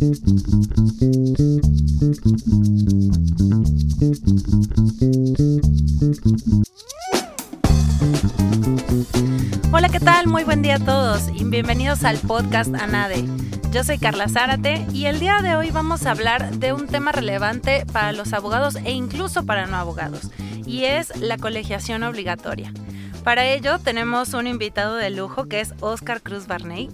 Hola, ¿qué tal? Muy buen día a todos y bienvenidos al podcast ANADE. Yo soy Carla Zárate y el día de hoy vamos a hablar de un tema relevante para los abogados e incluso para no abogados, y es la colegiación obligatoria. Para ello tenemos un invitado de lujo que es Oscar Cruz Barney.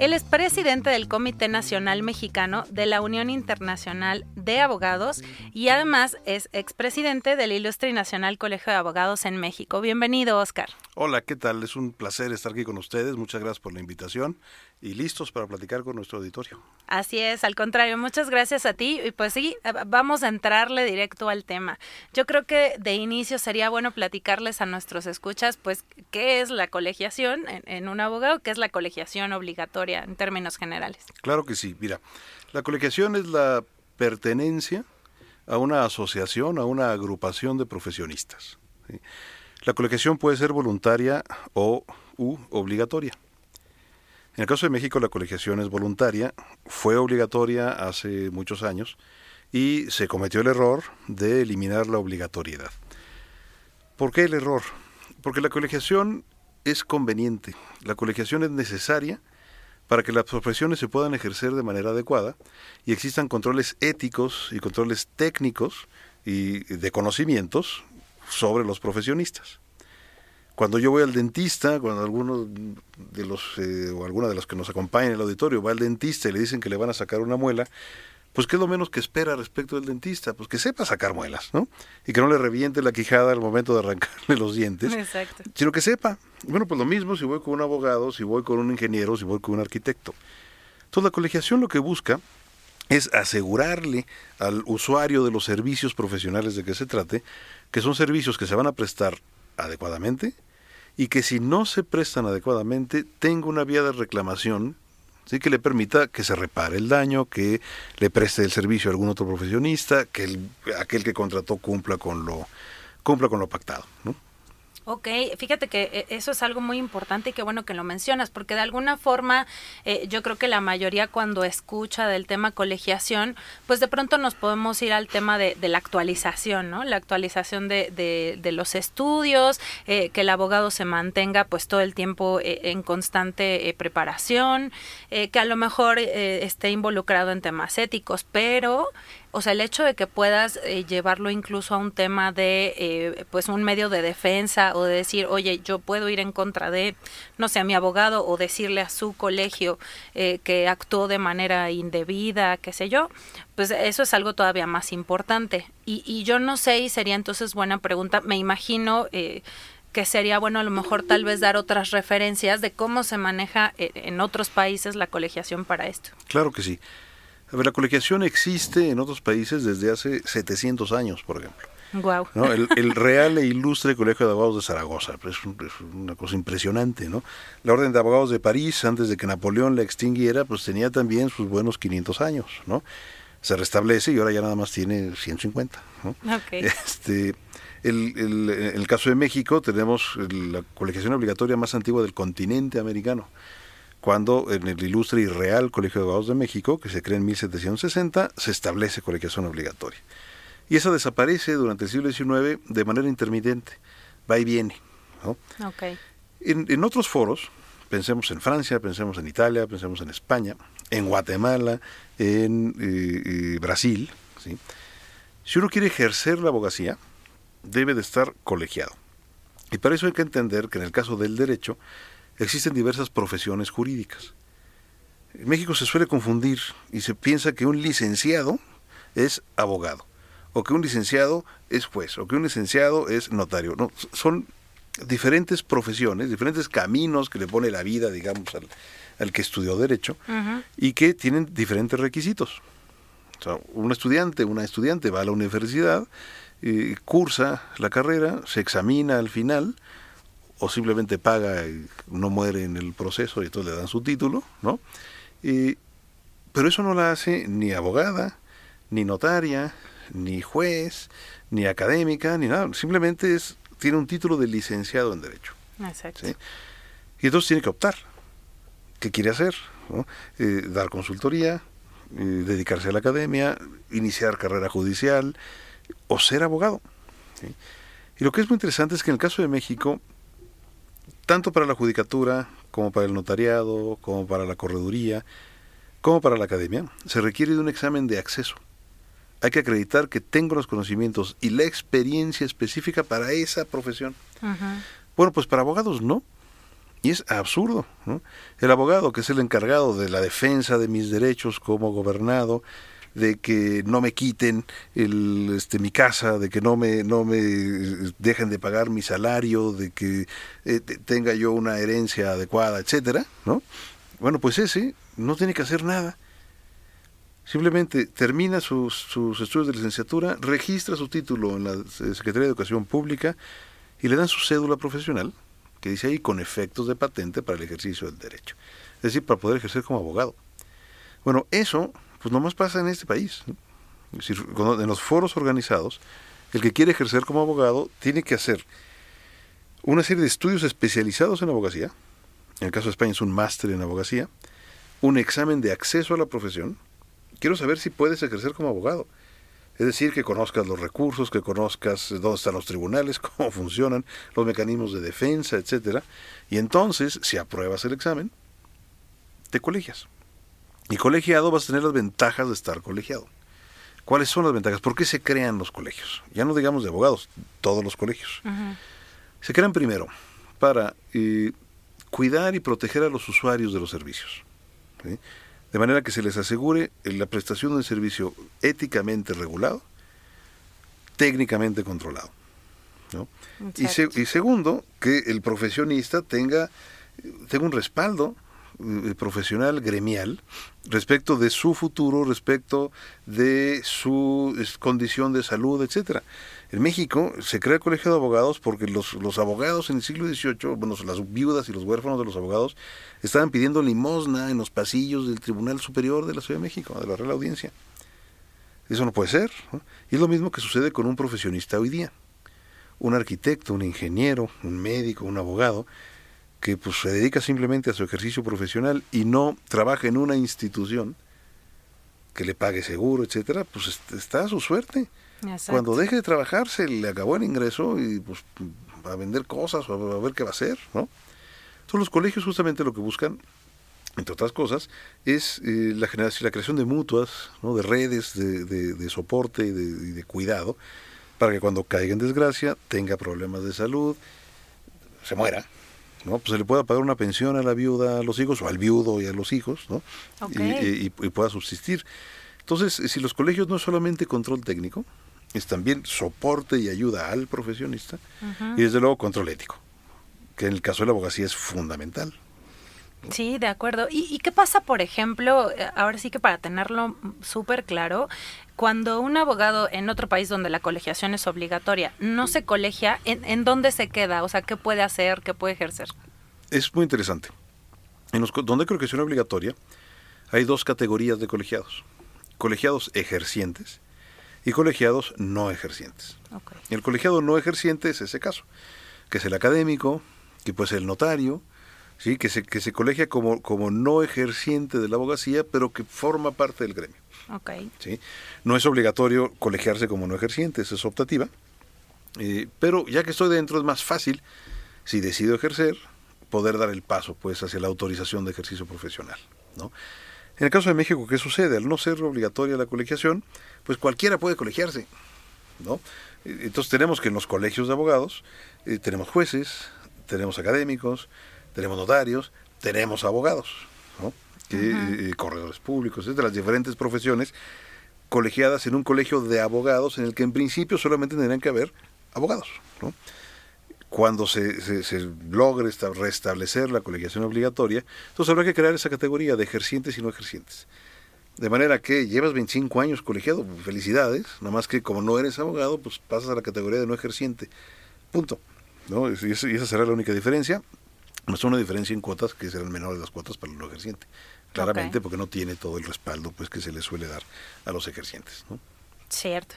Él es presidente del Comité Nacional Mexicano de la Unión Internacional de Abogados y además es expresidente del Ilustre y Nacional Colegio de Abogados en México. Bienvenido, Oscar. Hola, ¿qué tal? Es un placer estar aquí con ustedes. Muchas gracias por la invitación y listos para platicar con nuestro auditorio. Así es, al contrario, muchas gracias a ti. Y pues sí, eh, vamos a entrarle directo al tema. Yo creo que de inicio sería bueno platicarles a nuestros escuchas, pues, qué es la colegiación en, un abogado, qué es la colegiación obligatoria en términos generales. Claro que sí, mira, la colegiación es la pertenencia a una asociación, a una agrupación de profesionistas. La colegiación puede ser voluntaria o u obligatoria. En el caso de México la colegiación es voluntaria, fue obligatoria hace muchos años y se cometió el error de eliminar la obligatoriedad. ¿Por qué el error? Porque la colegiación es conveniente, la colegiación es necesaria para que las profesiones se puedan ejercer de manera adecuada y existan controles éticos y controles técnicos y de conocimientos sobre los profesionistas. Cuando yo voy al dentista, cuando alguno de los eh, o alguna de los que nos acompaña en el auditorio va al dentista y le dicen que le van a sacar una muela, pues qué es lo menos que espera respecto del dentista, pues que sepa sacar muelas, ¿no? Y que no le reviente la quijada al momento de arrancarle los dientes, Exacto. sino que sepa. Bueno, pues lo mismo si voy con un abogado, si voy con un ingeniero, si voy con un arquitecto. Entonces la colegiación lo que busca es asegurarle al usuario de los servicios profesionales de que se trate que son servicios que se van a prestar adecuadamente, y que si no se prestan adecuadamente tenga una vía de reclamación ¿sí? que le permita que se repare el daño, que le preste el servicio a algún otro profesionista, que el, aquel que contrató cumpla con lo cumpla con lo pactado. ¿no? Ok, fíjate que eh, eso es algo muy importante y qué bueno que lo mencionas, porque de alguna forma eh, yo creo que la mayoría cuando escucha del tema colegiación, pues de pronto nos podemos ir al tema de, la actualización, ¿no? La actualización de, de, los estudios, eh, que el abogado se mantenga pues todo el tiempo en constante preparación, que a lo mejor esté involucrado en temas éticos, pero o sea, el hecho de que puedas eh, llevarlo incluso a un tema de, eh, pues, un medio de defensa o de decir, oye, yo puedo ir en contra de, no sé, a mi abogado o decirle a su colegio eh, que actuó de manera indebida, qué sé yo, pues eso es algo todavía más importante. Y, y yo no sé, y sería entonces buena pregunta, me imagino que sería bueno a lo mejor tal vez dar otras referencias de cómo se maneja en otros países la colegiación para esto. Claro que sí la colegiación existe en otros países desde hace 700 años, por ejemplo. Wow. El, Real e Ilustre Colegio de Abogados de Zaragoza, pues, es, una cosa impresionante, ¿no? La Orden de Abogados de París, antes de que Napoleón la extinguiera, pues tenía también sus buenos 500 años, ¿no? Se restablece y ahora ya nada más tiene 150, ¿no? Este, el, el, en el caso de México tenemos la colegiación obligatoria más antigua del continente americano cuando en el ilustre y real Colegio de Abogados de México, que se crea en 1760, se establece colegiación obligatoria. Y esa desaparece durante el siglo XIX de manera intermitente, va y viene. En, otros foros, pensemos en Francia, pensemos en Italia, pensemos en España, en Guatemala, en eh, eh, Brasil, si uno quiere ejercer la abogacía, debe de estar colegiado. Y para eso hay que entender que en el caso del derecho, existen diversas profesiones jurídicas. En México se suele confundir y se piensa que un licenciado es abogado, o que un licenciado es juez, o que un licenciado es notario. No, son diferentes profesiones, diferentes caminos que le pone la vida, digamos, al, que estudió derecho y que tienen diferentes requisitos. un estudiante, una estudiante va a la universidad, y cursa la carrera, se examina al final, o simplemente paga y no muere en el proceso y entonces le dan su título, ¿no? pero eso no la hace ni abogada, ni notaria, ni juez, ni académica, ni nada. Simplemente es, tiene un título de licenciado en Derecho. Exacto. Y entonces tiene que optar. ¿Qué quiere hacer? Eh, dar consultoría, dedicarse a la academia, iniciar carrera judicial o ser abogado. Y lo que es muy interesante es que en el caso de México, tanto para la judicatura como para el notariado, como para la correduría, como para la academia, se requiere de un examen de acceso. Hay que acreditar que tengo los conocimientos y la experiencia específica para esa profesión. Bueno, pues para abogados no. Y es absurdo. El abogado, que es el encargado de la defensa de mis derechos como gobernado, de que no me quiten el, este, mi casa, de que no me, no me dejen de pagar mi salario, de que eh, tenga yo una herencia adecuada, etcétera, ¿no? Bueno, pues ese no tiene que hacer nada. Simplemente termina sus, sus estudios de licenciatura, registra su título en la Secretaría de Educación Pública y le dan su cédula profesional que dice ahí con efectos de patente para el ejercicio del derecho. Es decir, para poder ejercer como abogado. Bueno, eso pues nomás pasa en este país. Es decir, en los foros organizados, el que quiere ejercer como abogado tiene que hacer una serie de estudios especializados en abogacía. En el caso de España es un máster en abogacía, un examen de acceso a la profesión. Quiero saber si puedes ejercer como abogado. Es decir, que conozcas los recursos, que conozcas dónde están los tribunales, cómo funcionan, los mecanismos de defensa, etcétera. Y entonces, si apruebas el examen, te colegias. Y colegiado vas a tener las ventajas de estar colegiado. ¿Cuáles son las ventajas? ¿Por qué se crean los colegios? Ya no digamos de abogados, todos los colegios. Se crean primero para eh, cuidar y proteger a los usuarios de los servicios de manera que se les asegure la prestación de un servicio éticamente regulado, técnicamente controlado. Y, y, segundo, que el profesionista tenga, tenga un respaldo profesional gremial respecto de su futuro, respecto de su condición de salud, etcétera. En México se crea el colegio de abogados porque los, los abogados en el siglo XVIII, bueno, las viudas y los huérfanos de los abogados, estaban pidiendo limosna en los pasillos del Tribunal Superior de la Ciudad de México, de la Real Audiencia. Eso no puede ser. Y es lo mismo que sucede con un profesionista hoy día. Un arquitecto, un ingeniero, un médico, un abogado, que pues, se dedica simplemente a su ejercicio profesional y no trabaja en una institución que le pague seguro, etcétera, pues está a su suerte. Cuando deje de trabajar se le acabó el ingreso y pues va a vender cosas o a ver qué va a hacer, ¿no? Entonces los colegios justamente lo que buscan, entre otras cosas, es eh, la generación, la creación de mutuas, ¿no? de redes de, de, soporte y de, cuidado, para que cuando caiga en desgracia, tenga problemas de salud, se muera, ¿no? Pues se le pueda pagar una pensión a la viuda, a los hijos, o al viudo y a los hijos, ¿no? Y, y, pueda subsistir. Entonces, si los colegios no es solamente control técnico, es también soporte y ayuda al profesionista y desde luego control ético, que en el caso de la abogacía es fundamental. Sí, de acuerdo. ¿Y, qué pasa, por ejemplo, eh, ahora sí que para tenerlo súper claro, cuando un abogado en otro país donde la colegiación es obligatoria no se colegia, ¿en, en dónde se queda? O sea, ¿qué puede hacer? ¿Qué puede ejercer? Es muy interesante. En los, donde hay colegiación obligatoria hay dos categorías de colegiados. Colegiados ejercientes y colegiados no ejercientes. El colegiado no ejerciente es ese caso, que es el académico, que puede ser el notario, ¿sí? que, se, que se colegia como, como no ejerciente de la abogacía, pero que forma parte del gremio. ¿sí? No es obligatorio colegiarse como no ejerciente, es optativa, eh, pero ya que estoy dentro es más fácil, si decido ejercer, poder dar el paso pues hacia la autorización de ejercicio profesional. ¿no? En el caso de México, ¿qué sucede? Al no ser obligatoria la colegiación, pues cualquiera puede colegiarse, ¿no? Entonces tenemos que en los colegios de abogados eh, tenemos jueces, tenemos académicos, tenemos notarios, tenemos abogados, ¿no? Eh, corredores públicos, de las diferentes profesiones colegiadas en un colegio de abogados en el que en principio solamente tendrían que haber abogados, ¿no? cuando se, se, logre restablecer la colegiación obligatoria, entonces habrá que crear esa categoría de ejercientes y no ejercientes. De manera que llevas 25 años colegiado, felicidades, nada más que como no eres abogado, pues pasas a la categoría de no ejerciente. Punto. ¿no? Y, esa será la única diferencia. No es una diferencia en cuotas que serán menores las cuotas para el no ejerciente. Claramente porque no tiene todo el respaldo pues que se le suele dar a los ejercientes. ¿no? Cierto.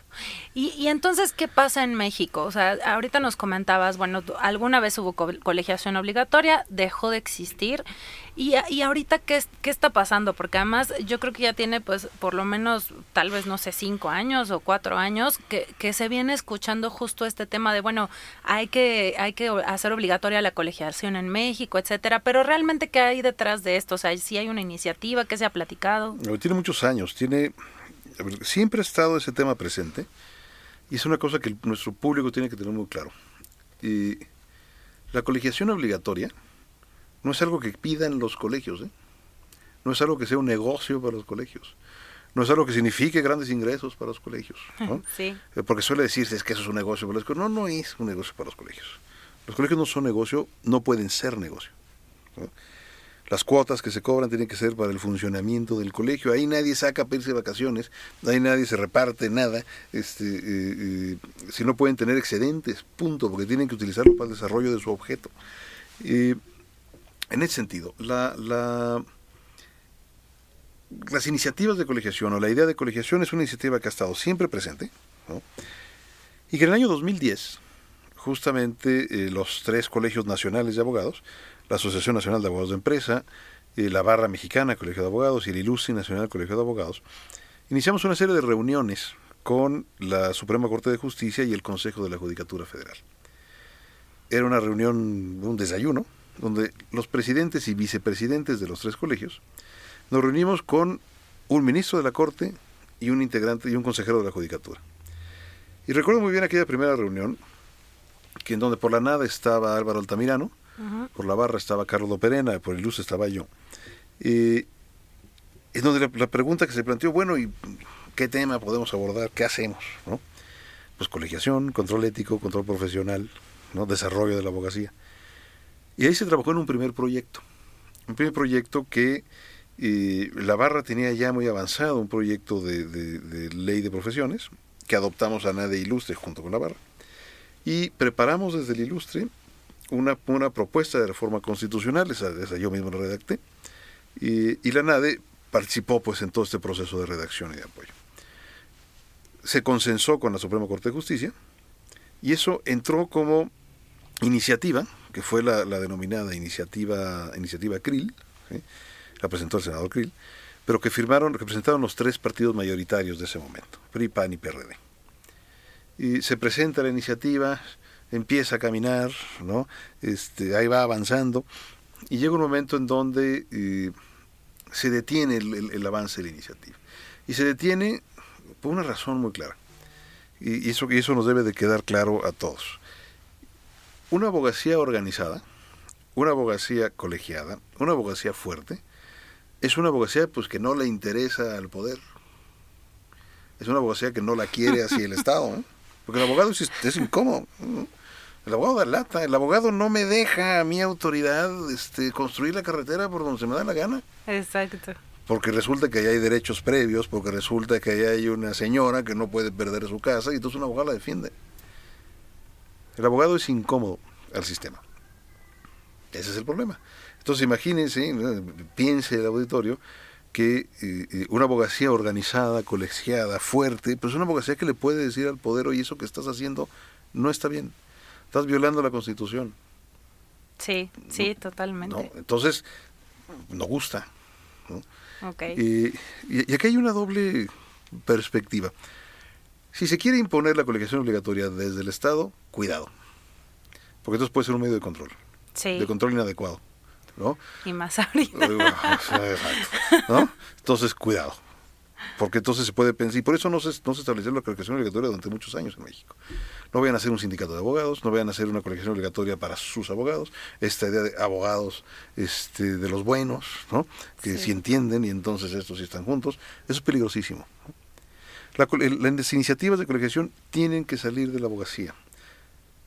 Y, y, entonces, ¿qué pasa en México? O sea, ahorita nos comentabas, bueno, alguna vez hubo colegiación obligatoria, dejó de existir. Y, y ahorita, ¿qué, ¿qué está pasando? Porque además yo creo que ya tiene, pues, por lo menos, tal vez, no sé, cinco años o cuatro años, que, que se viene escuchando justo este tema de, bueno, hay que, hay que hacer obligatoria la colegiación en México, etcétera. Pero realmente, ¿qué hay detrás de esto? O sea, si hay una iniciativa, ¿qué se ha platicado? Tiene muchos años, tiene siempre ha estado ese tema presente y es una cosa que nuestro público tiene que tener muy claro. Y la colegiación obligatoria no es algo que pidan los colegios, ¿eh? no es algo que sea un negocio para los colegios, no es algo que signifique grandes ingresos para los colegios. Eh, porque suele decirse es que eso es un negocio para los colegios. No, no es un negocio para los colegios. Los colegios no son negocio, no pueden ser negocio. Las cuotas que se cobran tienen que ser para el funcionamiento del colegio. Ahí nadie saca pedirse vacaciones, ahí nadie se reparte nada. Este, eh, eh, si no pueden tener excedentes, punto, porque tienen que utilizarlo para el desarrollo de su objeto. en ese sentido, la, la, las iniciativas de colegiación o la idea de colegiación es una iniciativa que ha estado siempre presente y que en el año 2010 justamente eh, los tres colegios nacionales de abogados la Asociación Nacional de Abogados de Empresa, y la Barra Mexicana, Colegio de Abogados, y el Ilustre Nacional Colegio de Abogados, iniciamos una serie de reuniones con la Suprema Corte de Justicia y el Consejo de la Judicatura Federal. Era una reunión, un desayuno, donde los presidentes y vicepresidentes de los tres colegios nos reunimos con un ministro de la Corte y un integrante y un consejero de la Judicatura. Y recuerdo muy bien aquella primera reunión, que en donde por la nada estaba Álvaro Altamirano, por la barra estaba Carlos Perena, por el luz estaba yo. Y es donde la, pregunta que se planteó, bueno, ¿y qué tema podemos abordar? ¿Qué hacemos? ¿no? Pues colegiación, control ético, control profesional, ¿no? desarrollo de la abogacía. Y ahí se trabajó en un primer proyecto. Un primer proyecto que eh, la barra tenía ya muy avanzado, un proyecto de, de, ley de profesiones, que adoptamos a NADE Ilustre junto con la barra. Y preparamos desde el Ilustre una, una propuesta de reforma constitucional, esa, yo mismo la redacté, y, la NADE participó pues en todo este proceso de redacción y de apoyo. Se consensó con la Suprema Corte de Justicia y eso entró como iniciativa, que fue la, denominada iniciativa, iniciativa Krill, la presentó el senador Krill, pero que firmaron, que presentaron los tres partidos mayoritarios de ese momento, PRI, PAN y PRD. Y se presenta la iniciativa, empieza a caminar, ¿no? Este, ahí va avanzando y llega un momento en donde eh, se detiene el, avance de la iniciativa. Y se detiene por una razón muy clara. Y, eso, y eso nos debe de quedar claro a todos. Una abogacía organizada, una abogacía colegiada, una abogacía fuerte, es una abogacía pues que no le interesa al poder. Es una abogacía que no la quiere hacia el Estado, porque el abogado es, es incómodo. El abogado da lata, el abogado no me deja a mi autoridad este, construir la carretera por donde se me da la gana. Exacto. Porque resulta que hay derechos previos, porque resulta que hay una señora que no puede perder su casa y entonces un abogado la defiende. El abogado es incómodo al sistema. Ese es el problema. Entonces imagínense, piense el auditorio, que eh, eh, una abogacía organizada, colegiada, fuerte, pues una abogacía que le puede decir al poder, oye, eso que estás haciendo no está bien estás violando la constitución. Sí, sí, totalmente. Entonces, no gusta. Y, aquí hay una doble perspectiva. Si se quiere imponer la colegiación obligatoria desde el Estado, cuidado. Porque entonces puede ser un medio de control. Sí. De control inadecuado. ¿no? Y más ahorita. ¿no? Entonces, cuidado porque entonces se puede pensar, y por eso no se, no se estableció la colegiación obligatoria durante muchos años en México. No vayan a hacer un sindicato de abogados, no vayan a hacer una colegiación obligatoria para sus abogados, esta idea de abogados este, de los buenos, ¿no? que si entienden y entonces estos sí están juntos, eso es peligrosísimo. las iniciativas de colegiación tienen que salir de la abogacía,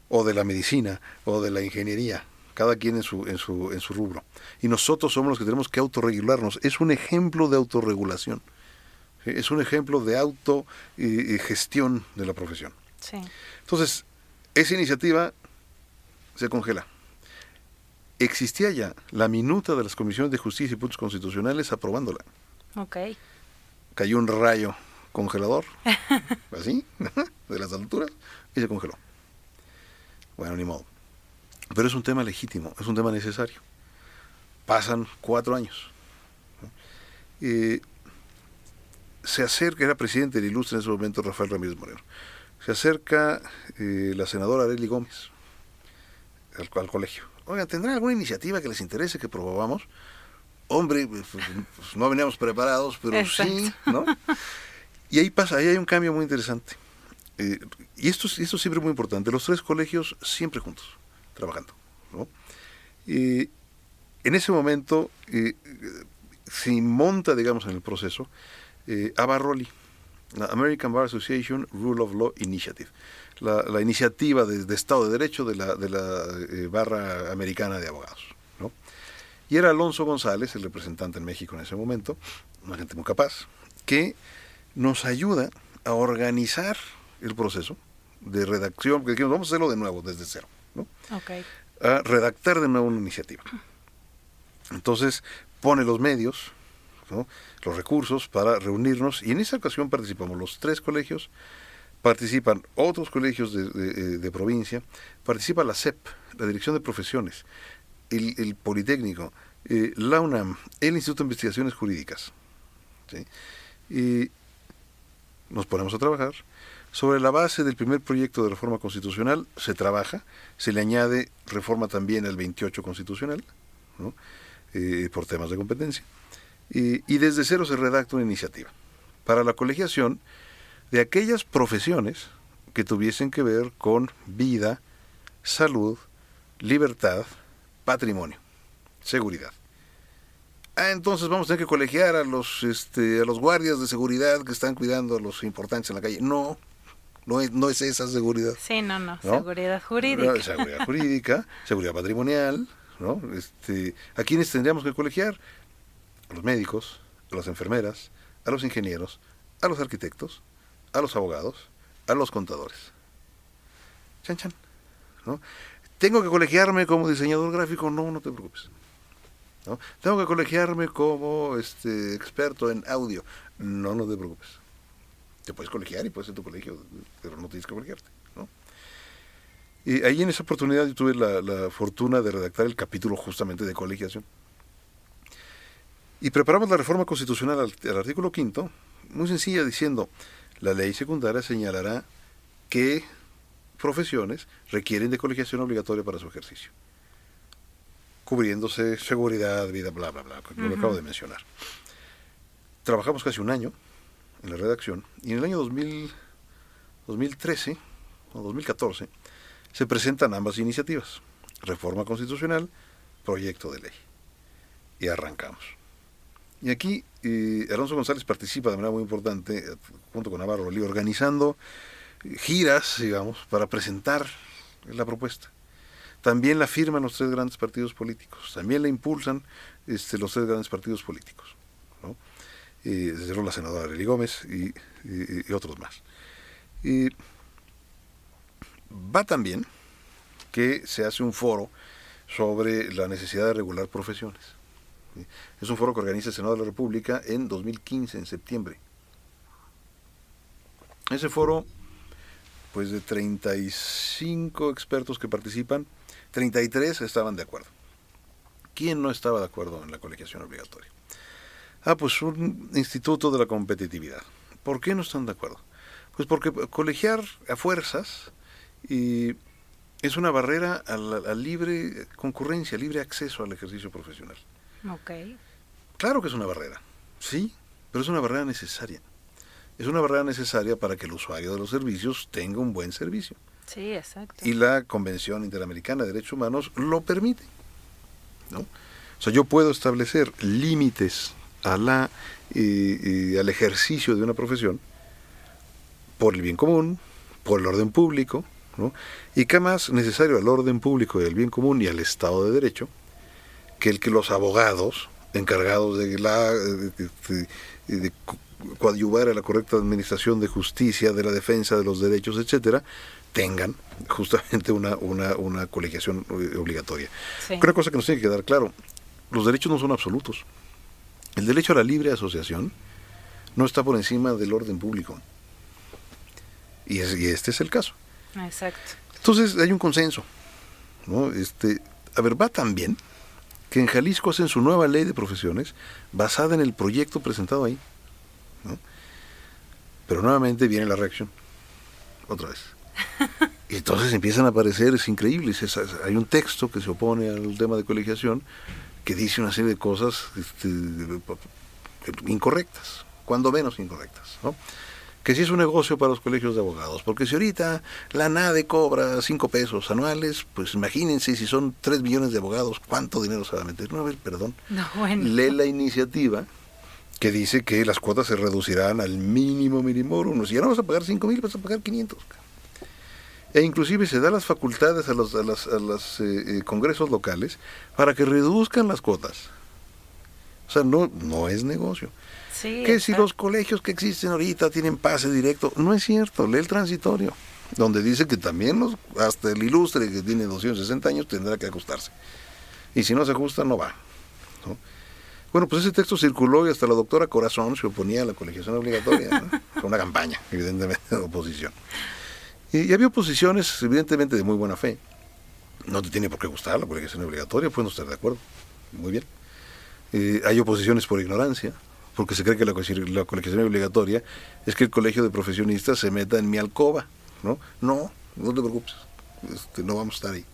o de la medicina, o de la ingeniería, cada quien en su, en su, en su rubro. Y nosotros somos los que tenemos que autorregularnos. Es un ejemplo de autorregulación. Es un ejemplo de autogestión de la profesión. Entonces, esa iniciativa se congela. Existía ya la minuta de las comisiones de justicia y puntos constitucionales aprobándola. Ok. Cayó un rayo congelador, así, de las alturas, y se congeló. Bueno, ni modo. Pero es un tema legítimo, es un tema necesario. Pasan cuatro años. Se acerca, era presidente del ilustre en ese momento Rafael Ramírez Moreno. Se acerca eh, la senadora Arely Gómez al, al, colegio. Oigan, ¿tendrán alguna iniciativa que les interese que promovamos? Hombre, pues, pues, no veníamos preparados, pero sí, ¿no? Y ahí pasa, ahí hay un cambio muy interesante. Eh, y esto, esto siempre es muy importante. Los tres colegios siempre juntos, trabajando. ¿no? en ese momento eh, se monta, digamos, en el proceso eh, ABARROLI, la American Bar Association Rule of Law Initiative, la, iniciativa de, Estado de Derecho de la, de la eh, barra americana de abogados. ¿no? Y era Alonso González, el representante en México en ese momento, una gente muy capaz, que nos ayuda a organizar el proceso de redacción, porque dijimos, vamos a hacerlo de nuevo, desde cero, ¿no? A redactar de nuevo una iniciativa. Entonces, pone los medios, los recursos para reunirnos, y en esa ocasión participamos los tres colegios, participan otros colegios de, eh, provincia, participa la CEP, la Dirección de Profesiones, el, Politécnico, eh, la UNAM, el Instituto de Investigaciones Jurídicas. Y nos ponemos a trabajar. Sobre la base del primer proyecto de reforma constitucional se trabaja, se le añade reforma también al 28 constitucional, eh, por temas de competencia, y desde cero se redacta una iniciativa para la colegiación de aquellas profesiones que tuviesen que ver con vida, salud, libertad, patrimonio, seguridad. Ah, entonces vamos a tener que colegiar a los, este, a los guardias de seguridad que están cuidando a los importantes en la calle. No, no es, no es esa seguridad. Sí, no, no, seguridad jurídica. seguridad jurídica, seguridad patrimonial, ¿no? Este, ¿A quiénes tendríamos que colegiar? A los médicos, a las enfermeras, a los ingenieros, a los arquitectos, a los abogados, a los contadores. Chan, chan. ¿no? ¿Tengo que colegiarme como diseñador gráfico? No, no te preocupes. ¿no? Tengo que colegiarme como este, experto en audio. No, no te preocupes. Te puedes colegiar y puedes ser tu colegio, pero no tienes que colegiarte. ¿no? Y ahí en esa oportunidad yo tuve la, fortuna de redactar el capítulo justamente de colegiación. Y preparamos la reforma constitucional al, al artículo quinto, muy sencilla, diciendo, la ley secundaria señalará qué profesiones requieren de colegiación obligatoria para su ejercicio cubriéndose seguridad, vida, bla, bla, bla, lo que acabo de mencionar. Trabajamos casi un año en la redacción y en el año 2000, 2013 o 2014 se presentan ambas iniciativas, reforma constitucional, proyecto de ley. Y arrancamos. Y aquí eh, Alonso González participa de manera muy importante, junto con Navarro Lee, organizando giras, digamos, para presentar la propuesta. También la firman los tres grandes partidos políticos, también la impulsan este, los tres grandes partidos políticos. ¿no? desde luego la senadora Lely Gómez y, otros más. Y va también que se hace un foro sobre la necesidad de regular profesiones. Es un foro que organiza el Senado de la República en 2015, en septiembre. Ese foro, pues de 35 expertos que participan, 33 estaban de acuerdo. ¿Quién no estaba de acuerdo en la colegiación obligatoria? Ah, pues un instituto de la competitividad. ¿Por qué no están de acuerdo? Pues porque colegiar a fuerzas y es una barrera a la libre concurrencia, libre acceso al ejercicio profesional. Ok. Claro que es una barrera, sí, pero es una barrera necesaria. Es una barrera necesaria para que el usuario de los servicios tenga un buen servicio. Sí, exacto. Y la Convención Interamericana de Derechos Humanos lo permite. ¿no? O sea, yo puedo establecer límites a la, al ejercicio de una profesión por el bien común, por el orden público, ¿no? y que más necesario al orden público y al bien común y al Estado de Derecho que el que los abogados encargados de la de coadyuvar a la correcta administración de justicia, de la defensa de los derechos, etcétera, tengan justamente una, una, una colegiación eh, obligatoria. Una cosa que nos tiene que quedar claro, los derechos no son absolutos. El derecho a la libre asociación no está por encima del orden público. Y, este es el caso. Exacto. Entonces hay un consenso. ¿no? Este, a ver, va tan bien que en Jalisco hacen su nueva ley de profesiones basada en el proyecto presentado ahí. Pero nuevamente viene la reacción. Otra vez. Y entonces empiezan a aparecer, es increíble, hay un texto que se opone al tema de colegiación que dice una serie de cosas este, incorrectas, cuando menos incorrectas. ¿no? Que si es un negocio para los colegios de abogados, porque si ahorita la NADE cobra 5 pesos anuales, pues imagínense si son 3 millones de abogados, ¿cuánto dinero se va a meter? No, a ver, perdón. Lee la iniciativa que dice que las cuotas se reducirán al mínimo mínimo. Si ya no vas a pagar 5 mil, vas a pagar 500 e inclusive se da las facultades a los a las, eh, eh, congresos locales para que reduzcan las cuotas. O sea, no, no es negocio. Que si los colegios que existen ahorita tienen pase directo, no es cierto, lee el transitorio, donde dice que también los, hasta el ilustre que tiene 260 años tendrá que ajustarse. Y si no se ajusta, no va. Bueno, pues ese texto circuló y hasta la doctora Corazón se oponía a la colegiación obligatoria. Fue una campaña, evidentemente, de oposición. Y, había oposiciones, evidentemente, de muy buena fe. No te tiene por qué gustar la colegiación obligatoria, pueden estar de acuerdo. Muy bien. hay oposiciones por ignorancia, porque se cree que la, la colegiación obligatoria es que el colegio de profesionistas se meta en mi alcoba. No, no, no te preocupes, este, no vamos a estar ahí.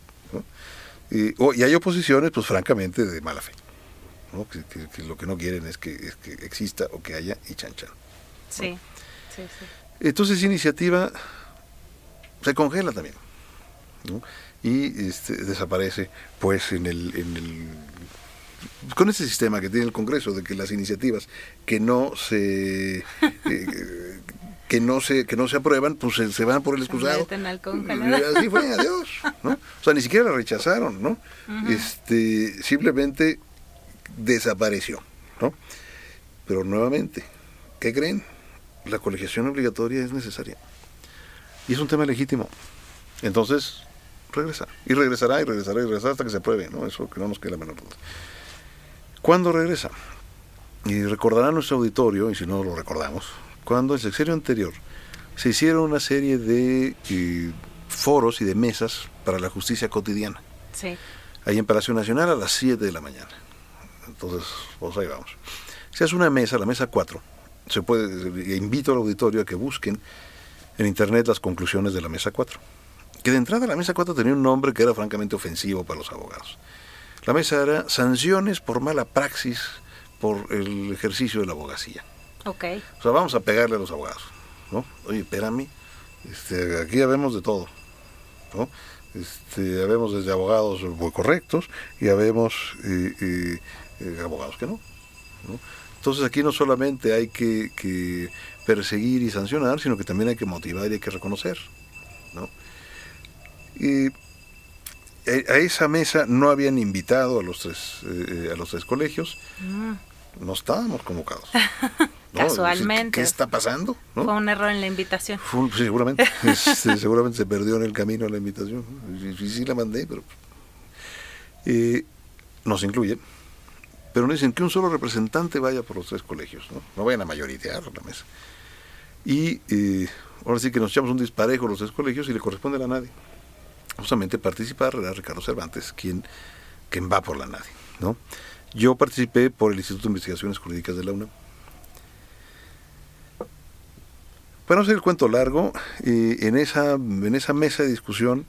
Y, hay oposiciones, pues francamente, de mala fe. Que, lo que no quieren es que, exista o que haya y chan Sí, sí, sí. Entonces, iniciativa se congela también. Y este, desaparece pues en el, en el con ese sistema que tiene el Congreso de que las iniciativas que no se eh, que no se que no se aprueban pues se, van por el excusado así fue adiós ¿no? o sea ni siquiera la rechazaron no este simplemente desapareció no pero nuevamente qué creen la colegiación obligatoria es necesaria y es un tema legítimo. Entonces, regresa. Y regresará y regresará y regresará hasta que se apruebe, ¿no? Eso que no nos quede la menor duda. ¿Cuándo regresa? Y recordará nuestro auditorio, y si no lo recordamos, cuando el sexenio anterior se hicieron una serie de eh, foros y de mesas para la justicia cotidiana. Sí. Ahí en Palacio Nacional a las 7 de la mañana. Entonces, pues ahí vamos. Se hace una mesa, la mesa 4. Se puede, invito al auditorio a que busquen en internet las conclusiones de la mesa 4. Que de entrada la mesa 4 tenía un nombre que era francamente ofensivo para los abogados. La mesa era sanciones por mala praxis por el ejercicio de la abogacía. Ok. O sea, vamos a pegarle a los abogados. ¿no? Oye, espérame, este, aquí habemos de todo. ¿no? Este, habemos desde abogados muy correctos y habemos eh, eh, abogados que no. Entonces aquí no solamente hay que perseguir y sancionar, sino que también hay que motivar y hay que reconocer. ¿no? Y a esa mesa no habían invitado a los tres, eh, a los tres colegios, mm. no estábamos convocados. Casualmente. ¿Qué, está pasando? Fue un error en la invitación. seguramente. Este, seguramente se perdió en el camino la invitación. Sí, sí la mandé, pero... Eh, nos incluyen pero no dicen que un solo representante vaya por los tres colegios, no, no vayan a mayoritear la mesa. Y eh, ahora sí que nos echamos un disparejo los tres colegios y le corresponde a nadie. Justamente participar era Ricardo Cervantes, quien, quien va por la nadie. ¿no? Yo participé por el Instituto de Investigaciones Jurídicas de la UNAM. Para no hacer el cuento largo, eh, en, esa, en esa mesa de discusión,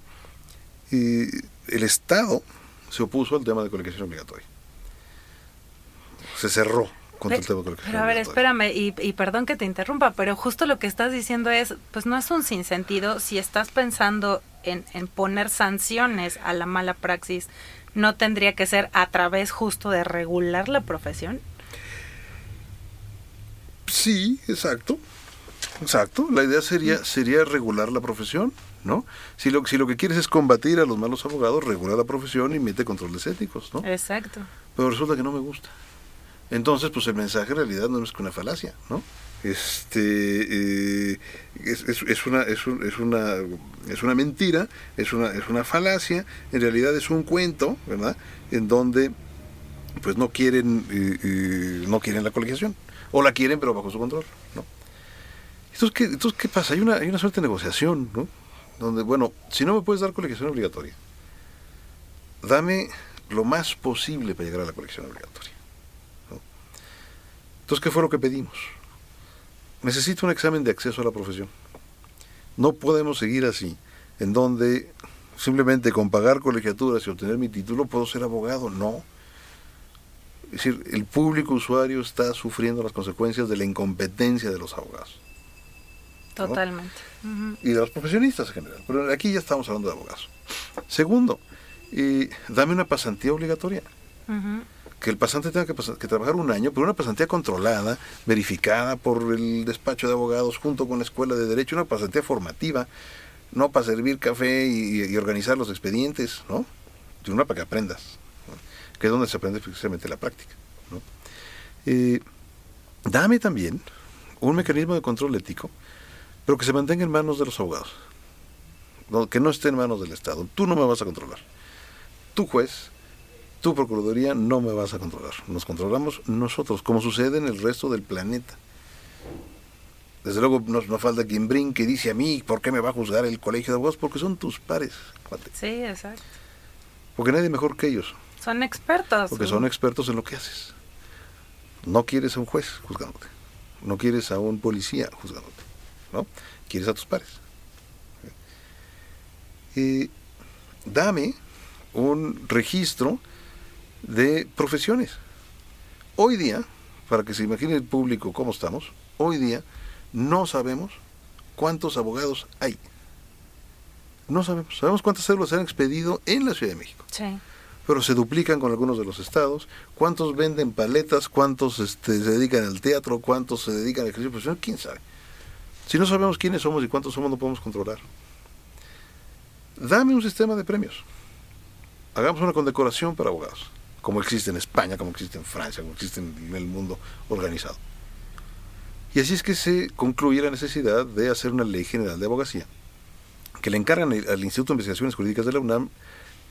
eh, el Estado se opuso al tema de colegiación obligatoria. Se cerró pero, a ver, espérame, y, y, perdón que te interrumpa, pero justo lo que estás diciendo es, pues no es un sinsentido si estás pensando en, en poner sanciones a la mala praxis, ¿no tendría que ser a través justo de regular la profesión? Sí, exacto. Exacto. La idea sería, sería regular la profesión, ¿no? Si lo, si lo que quieres es combatir a los malos abogados, regular la profesión y mete controles éticos, ¿no? Exacto. Pero resulta que no me gusta. Entonces, pues el mensaje en realidad no es que una falacia, ¿no? Este eh, es, es, una es, es, una es una mentira, es una es una falacia, en realidad es un cuento, ¿verdad? En donde pues no quieren eh, eh, no quieren la colegiación. O la quieren, pero bajo su control, ¿no? Entonces, ¿qué, entonces, ¿qué pasa? Hay una, hay una suerte de negociación, ¿no? Donde, bueno, si no me puedes dar colegiación obligatoria, dame lo más posible para llegar a la colección obligatoria. Entonces, ¿qué fue lo que pedimos? Necesito un examen de acceso a la profesión. No podemos seguir así, en donde simplemente con pagar colegiaturas y obtener mi título puedo ser abogado. No. Es decir, el público usuario está sufriendo las consecuencias de la incompetencia de los abogados. Totalmente. Y de los profesionistas en general. Pero aquí ya estamos hablando de abogados. Segundo, y dame una pasantía obligatoria. Que el pasante tenga que, trabajar un año, pero una pasantía controlada, verificada por el despacho de abogados junto con la escuela de derecho, una pasantía formativa, no para servir café y, organizar los expedientes, ¿no? De una para que aprendas, que es donde se aprende precisamente la práctica. ¿no? Eh, dame también un mecanismo de control ético, pero que se mantenga en manos de los abogados, que no esté en manos del Estado. Tú no me vas a controlar tu juez, tu procuraduría no me vas a controlar. Nos controlamos nosotros, como sucede en el resto del planeta. Desde luego no, no falta quien brinque y dice a mí, ¿por qué me va a juzgar el colegio de abogados? Porque son tus pares. Sí, exacto. Porque nadie mejor que ellos. Son expertos. Porque son expertos en lo que haces. No quieres a un juez juzgándote. No quieres a un policía juzgándote. ¿No? Quieres a tus pares. Y dame un registro de profesiones. Hoy día, para que se imagine el público cómo estamos, hoy día no sabemos cuántos abogados hay. No sabemos. Sabemos cuántas células se han expedido en la Ciudad de México. Sí. Pero se duplican con algunos de los estados. ¿Cuántos venden paletas? ¿Cuántos este, se dedican al teatro? ¿Cuántos se dedican al ejercicio profesional? ¿Quién sabe? Si no sabemos quiénes somos y cuántos somos, no podemos controlar. Dame un sistema de premios hagamos una condecoración para abogados, como existe en España, como existe en Francia, como existe en el mundo organizado. Y así es que se concluye la necesidad de hacer una ley general de abogacía, que le encargan al Instituto de Investigaciones Jurídicas de la UNAM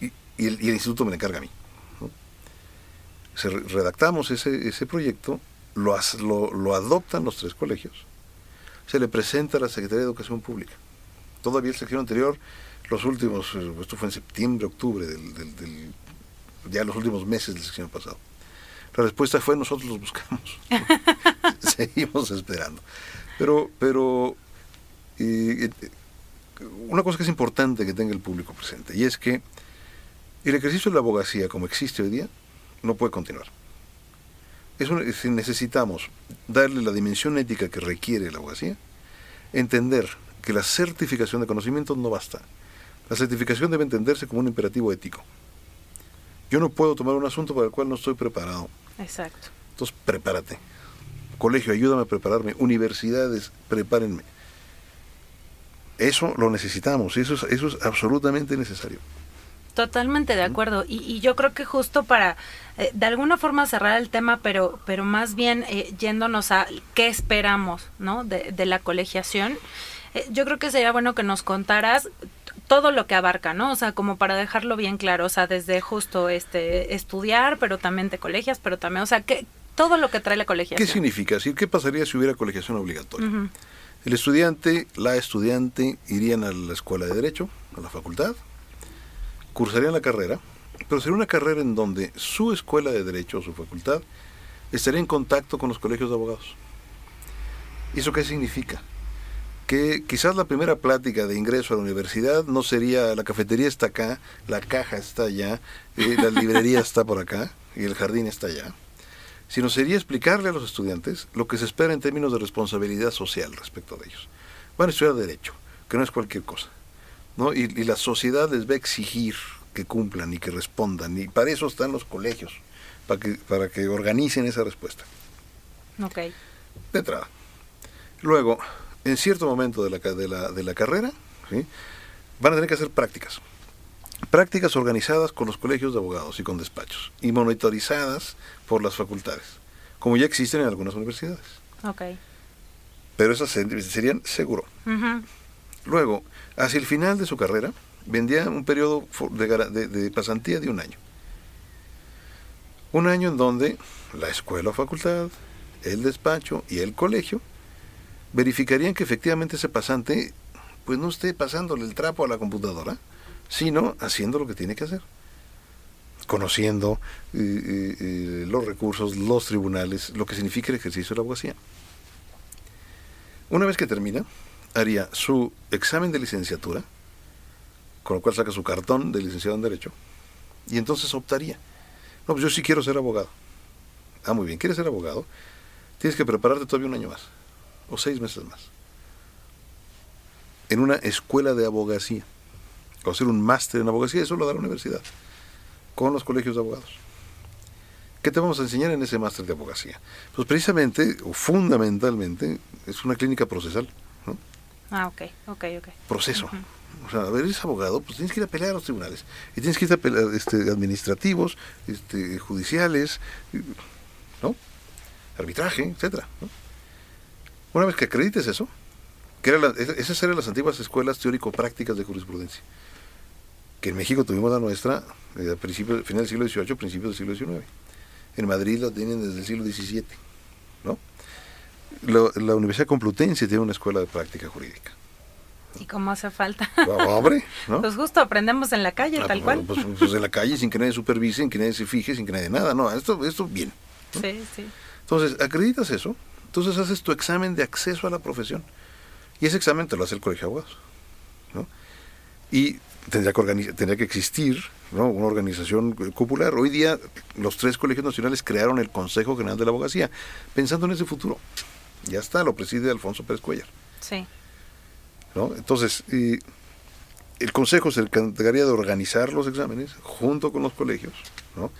y, el, instituto me le encarga a mí. Redactamos ese, proyecto, lo, adoptan los tres colegios, se le presenta a la Secretaría de Educación Pública. Todavía el secretario anterior los últimos, esto fue en septiembre, octubre, del, ya los últimos meses del sexenio pasado. La respuesta fue nosotros los buscamos. Seguimos esperando. Pero, pero una cosa que es importante que tenga el público presente, y es que el ejercicio de la abogacía como existe hoy día no puede continuar. Eso, necesitamos darle la dimensión ética que requiere la abogacía, entender que la certificación de conocimientos no basta. La certificación debe entenderse como un imperativo ético. Yo no puedo tomar un asunto para el cual no estoy preparado. Exacto. Entonces, prepárate. Colegio, ayúdame a prepararme. Universidades, prepárenme. Eso lo necesitamos, eso es, eso es absolutamente necesario. Totalmente de acuerdo. Y, yo creo que justo para, eh, de alguna forma, cerrar el tema, pero, pero más bien eh, yéndonos a qué esperamos, ¿no? De, de la colegiación. Eh, yo creo que sería bueno que nos contaras todo lo que abarca, ¿no? O sea, como para dejarlo bien claro, o sea, desde justo este estudiar, pero también te colegias, pero también, o sea, que todo lo que trae la colegiación. ¿Qué significa? ¿Qué pasaría si hubiera colegiación obligatoria? El estudiante, la estudiante irían a la escuela de derecho, a la facultad, cursarían la carrera, pero sería una carrera en donde su escuela de derecho o su facultad estaría en contacto con los colegios de abogados. ¿Y eso qué significa? Que quizás la primera plática de ingreso a la universidad no sería la cafetería está acá, la caja está allá, eh, la librería está por acá y el jardín está allá, sino sería explicarle a los estudiantes lo que se espera en términos de responsabilidad social respecto de ellos. Van a estudiar derecho, que no es cualquier cosa, ¿no? Y, la sociedad les va a exigir que cumplan y que respondan, y para eso están los colegios, para que, para que organicen esa respuesta. Ok. De entrada. Luego, en cierto momento de la, de la, de la carrera, van a tener que hacer prácticas. Prácticas organizadas con los colegios de abogados y con despachos y monitorizadas por las facultades, como ya existen en algunas universidades. Okay. Pero esas serían seguro. Luego, hacia el final de su carrera, vendía un periodo de, de pasantía de un año. Un año en donde la escuela o facultad el despacho y el colegio verificarían que efectivamente ese pasante pues no esté pasándole el trapo a la computadora, sino haciendo lo que tiene que hacer conociendo eh, eh, eh, los recursos, los tribunales, lo que significa el ejercicio de la abogacía. Una vez que termina, haría su examen de licenciatura, con lo cual saca su cartón de licenciado en Derecho, y entonces optaría. No, pues yo sí quiero ser abogado. Ah, muy bien, ¿quieres ser abogado? Tienes que prepararte todavía un año más, o seis meses más, en una escuela de abogacía, o hacer un máster en abogacía, eso lo da la universidad con los colegios de abogados. ¿Qué te vamos a enseñar en ese máster de abogacía? Pues precisamente, o fundamentalmente, es una clínica procesal. ¿no? Ah, ok, ok, ok. Proceso. O sea, a ver, eres abogado, pues tienes que ir a pelear a los tribunales. Y tienes que ir a pelear este, administrativos, este, judiciales, ¿no? Arbitraje, etcétera. Una vez que acredites eso, que era esas eran las antiguas escuelas teórico-prácticas de jurisprudencia que en México tuvimos la nuestra eh, a principios, final del siglo XVIII, principios del siglo XIX. En Madrid la tienen desde el siglo XVII. ¿no? La, Universidad Complutense tiene una escuela de práctica jurídica. ¿Y cómo hace falta? Hombre, ¿no? Pues justo aprendemos en la calle, ah, tal pues, cual. Pues, pues, en la calle, sin que nadie supervise, sin que nadie se fije, sin que nadie nada. No, esto, esto bien. Sí, sí. Entonces, acreditas eso, entonces haces tu examen de acceso a la profesión. Y ese examen te lo hace el colegio de abogados. ¿no? Y tendría que, tendría que existir ¿no? una organización popular. Hoy día los tres colegios nacionales crearon el Consejo General de la Abogacía, pensando en ese futuro. Ya está, lo preside Alfonso Pérez Cuellar. Sí. ¿no? Entonces, el Consejo se encargaría de organizar los exámenes junto con los colegios. ¿no?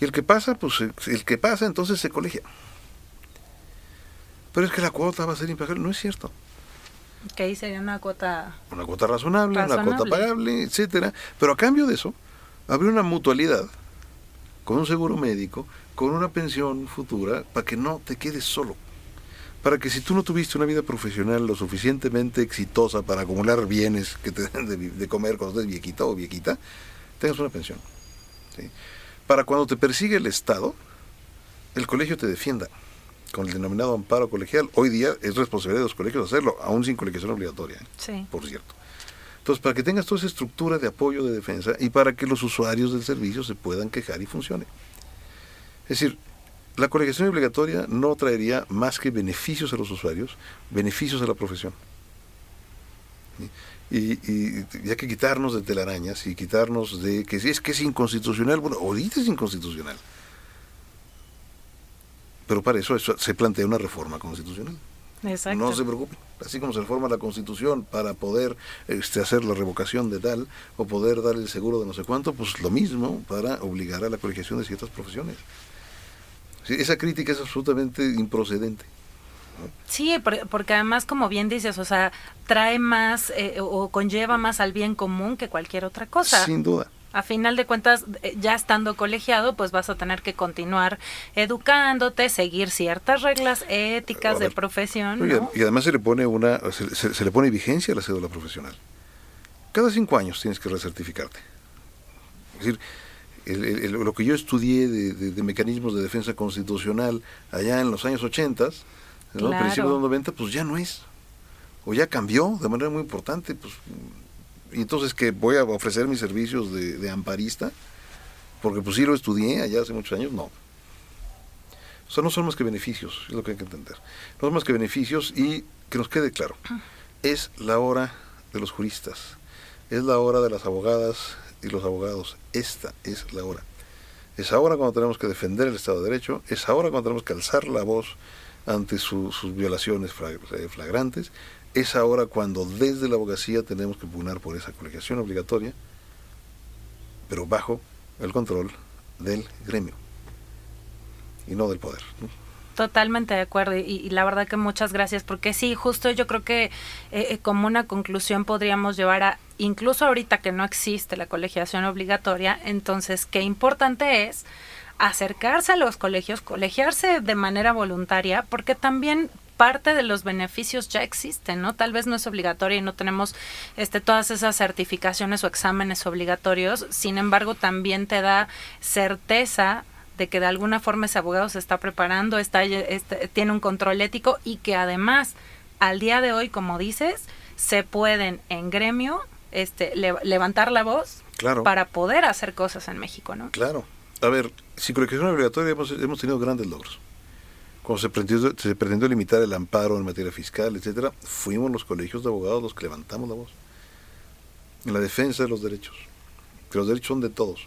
Y el que pasa, pues el que pasa entonces se colegia. Pero es que la cuota va a ser impagable. No es cierto. Que ahí sería una cuota... Una cuota razonable, una cuota pagable, etcétera. Pero a cambio de eso, habría una mutualidad con un seguro médico, con una pensión futura, para que no te quedes solo. Para que si tú no tuviste una vida profesional lo suficientemente exitosa para acumular bienes que te den de, comer cuando estés viejita o viejita, tengas una pensión. Para cuando te persigue el Estado, el colegio te defienda con el denominado amparo colegial. Hoy día es responsabilidad de los colegios hacerlo, aún sin colegiación obligatoria, ¿eh? por cierto. Entonces, para que tengas toda esa estructura de apoyo de defensa y para que los usuarios del servicio se puedan quejar y funcione. Es decir, la colegiación obligatoria no traería más que beneficios a los usuarios, beneficios a la profesión. Y, y, ya que quitarnos de telarañas y quitarnos de que si es que es inconstitucional, bueno, ahorita es inconstitucional. Pero para eso, se plantea una reforma constitucional. Exacto. No se preocupe. Así como se reforma la constitución para poder este, hacer la revocación de tal o poder dar el seguro de no sé cuánto, pues lo mismo para obligar a la colegiación de ciertas profesiones. esa crítica es absolutamente improcedente. Sí, porque además, como bien dices, o sea, trae más eh, o conlleva más al bien común que cualquier otra cosa. Sin duda a final de cuentas, eh, ya estando colegiado, pues vas a tener que continuar educándote, seguir ciertas reglas éticas de profesión. Y además se le pone una, se, le pone vigencia a la cédula profesional. Cada cinco años tienes que recertificarte. Es decir, lo que yo estudié de, mecanismos de defensa constitucional allá en los años 80, ¿no? principios de los 90, pues ya no es. O ya cambió de manera muy importante. Pues y entonces que voy a ofrecer mis servicios de, amparista, porque pues sí lo estudié allá hace muchos años, no. O sea, no son más que beneficios, es lo que hay que entender. No son más que beneficios y que nos quede claro, es la hora de los juristas, es la hora de las abogadas y los abogados, esta es la hora. Es ahora cuando tenemos que defender el Estado de Derecho, es ahora cuando tenemos que alzar la voz ante sus violaciones flagrantes, es ahora cuando desde la abogacía tenemos que pugnar por esa colegiación obligatoria, pero bajo el control del gremio y no del poder. Totalmente de acuerdo y, la verdad que muchas gracias porque sí, justo yo creo que eh, eh, como una conclusión podríamos llevar a, incluso ahorita que no existe la colegiación obligatoria, entonces qué importante es acercarse a los colegios, colegiarse de manera voluntaria, porque también parte de los beneficios ya existen, ¿no? Tal vez no es obligatorio y no tenemos este todas esas certificaciones o exámenes obligatorios, sin embargo, también te da certeza de que de alguna forma ese abogado se está preparando, está, tiene un control ético y que además al día de hoy, como dices, se pueden en gremio este, levantar la voz para poder hacer cosas en México, ¿no? Claro. A ver, sin colegiación obligatoria hemos, hemos tenido grandes logros. Cuando se pretendió, limitar el amparo en materia fiscal, etcétera, fuimos los colegios de abogados los que levantamos la voz en la defensa de los derechos. Que los derechos son de todos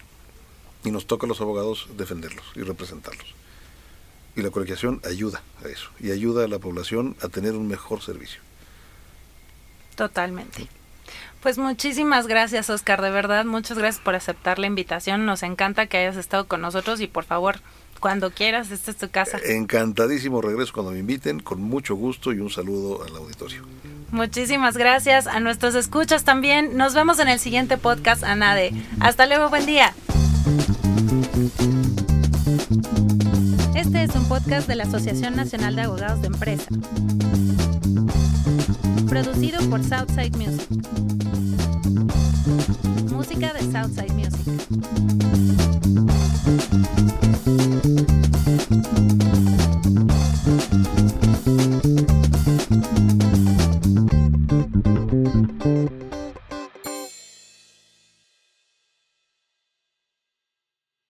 y nos toca a los abogados defenderlos y representarlos. Y la colegiación ayuda a eso y ayuda a la población a tener un mejor servicio. Totalmente. Pues muchísimas gracias, Oscar, de verdad, muchas gracias por aceptar la invitación. Nos encanta que hayas estado con nosotros y por favor, cuando quieras, esta es tu casa. Encantadísimo regreso cuando me inviten, con mucho gusto y un saludo al auditorio. Muchísimas gracias a nuestros escuchas también. Nos vemos en el siguiente podcast, Anade. Hasta luego, buen día. Este es un podcast de la Asociación Nacional de Abogados de Empresa. Producido por Southside Music. Música de Southside Music.